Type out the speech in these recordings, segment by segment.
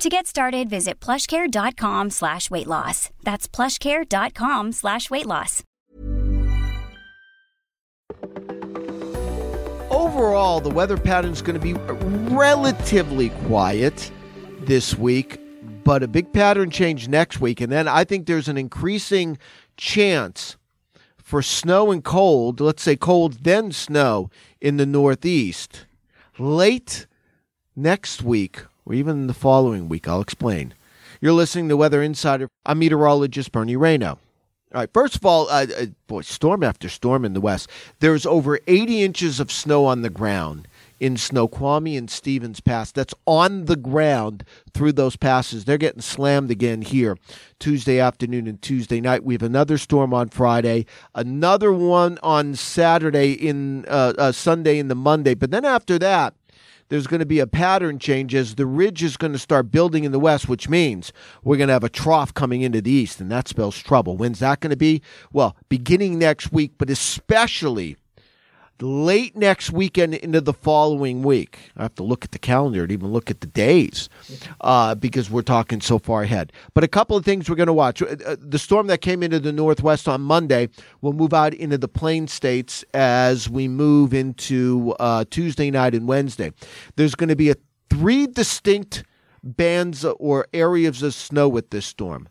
To get started, visit plushcare.com slash weight loss. That's plushcare.com slash weight loss. Overall, the weather pattern is going to be relatively quiet this week, but a big pattern change next week. And then I think there's an increasing chance for snow and cold, let's say cold, then snow in the Northeast. Late next week, or even the following week, I'll explain. You're listening to Weather Insider. I'm meteorologist Bernie Rayno. All right, first of all, uh, uh, boy, storm after storm in the west. There's over 80 inches of snow on the ground in Snoqualmie and Stevens Pass. That's on the ground through those passes. They're getting slammed again here Tuesday afternoon and Tuesday night. We have another storm on Friday, another one on Saturday in uh, uh, Sunday the Monday. But then after that, there's going to be a pattern change as the ridge is going to start building in the west, which means we're going to have a trough coming into the east, and that spells trouble. When's that going to be? Well, beginning next week, but especially late next weekend into the following week. I have to look at the calendar and even look at the days uh, because we're talking so far ahead. But a couple of things we're going to watch. Uh, uh, the storm that came into the northwest on Monday will move out into the plain states as we move into uh, Tuesday night and Wednesday. There's going to be a three distinct bands or areas of snow with this storm.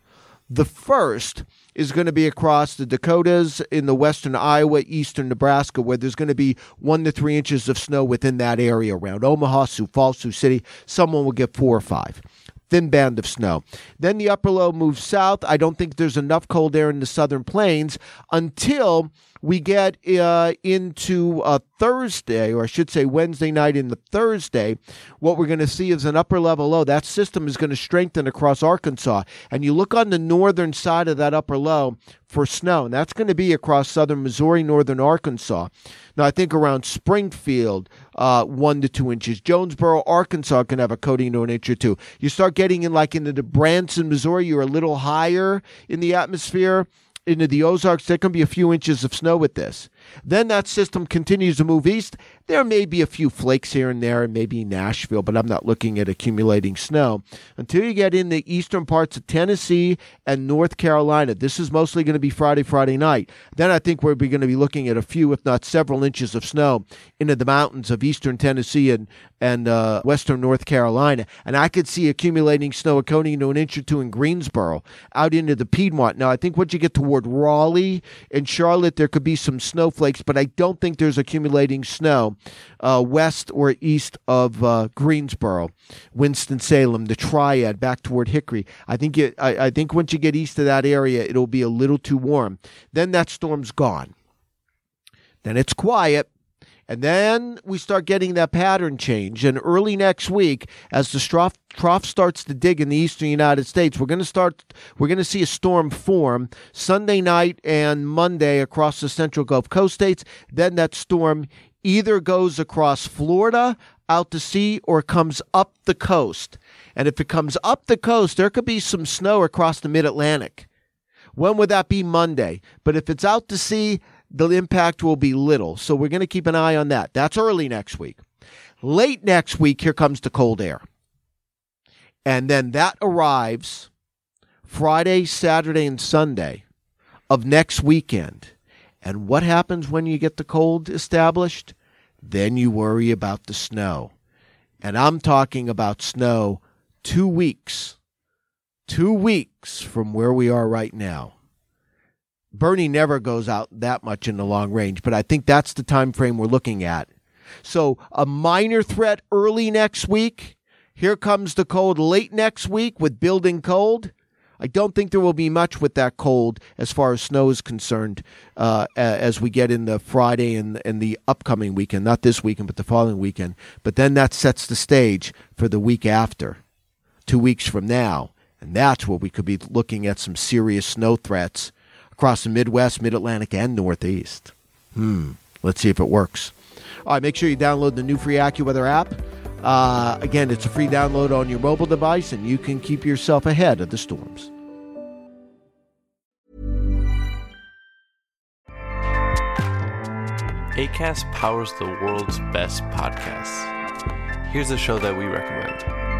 The first is going to be across the Dakotas in the western Iowa, eastern Nebraska, where there's going to be one to three inches of snow within that area around Omaha, Sioux Falls, Sioux City. Someone will get four or five thin band of snow. Then the upper low moves south. I don't think there's enough cold air in the southern plains until we get uh, into uh, Thursday, or I should say Wednesday night into Thursday, what we're going to see is an upper level low. That system is going to strengthen across Arkansas. And you look on the northern side of that upper low for snow, and that's going to be across southern Missouri, northern Arkansas. Now, I think around Springfield, uh, one to two inches. Jonesboro, Arkansas can have a coating to an inch or two. You start getting in like into the Branson, Missouri, you're a little higher in the atmosphere into the Ozarks, there can be a few inches of snow with this. Then that system continues to move east. There may be a few flakes here and there, and maybe Nashville, but I'm not looking at accumulating snow until you get in the eastern parts of Tennessee and North Carolina. This is mostly going to be Friday, Friday night. Then I think we're going to be looking at a few, if not several inches of snow into the mountains of eastern Tennessee and and uh, western North Carolina. And I could see accumulating snow according to an inch or two in Greensboro out into the Piedmont. Now, I think once you get toward Raleigh and Charlotte, there could be some snowflakes, but I don't think there's accumulating snow uh, west or east of uh, Greensboro, Winston-Salem, the Triad, back toward Hickory. I think it, I, I think once you get east of that area, it'll be a little too warm. Then that storm's gone. Then it's quiet and then we start getting that pattern change. And early next week, as the trough, trough starts to dig in the eastern United States, we're going to start. We're going to see a storm form Sunday night and Monday across the central Gulf Coast states. Then that storm either goes across Florida out to sea or comes up the coast. And if it comes up the coast, there could be some snow across the mid Atlantic. When would that be? Monday. But if it's out to sea, the impact will be little. So we're going to keep an eye on that. That's early next week. Late next week, here comes the cold air. And then that arrives Friday, Saturday, and Sunday of next weekend. And what happens when you get the cold established? Then you worry about the snow. And I'm talking about snow two weeks, two weeks from where we are right now. Bernie never goes out that much in the long range, but I think that's the time frame we're looking at. So a minor threat early next week. Here comes the cold late next week with building cold. I don't think there will be much with that cold as far as snow is concerned uh, as we get in the Friday and, and the upcoming weekend, not this weekend, but the following weekend. But then that sets the stage for the week after, two weeks from now. And that's where we could be looking at some serious snow threats across the Midwest, Mid Atlantic, and Northeast. Hmm. Let's see if it works. All right, make sure you download the new free AccuWeather app. Uh, again, it's a free download on your mobile device, and you can keep yourself ahead of the storms. ACAST powers the world's best podcasts. Here's a show that we recommend.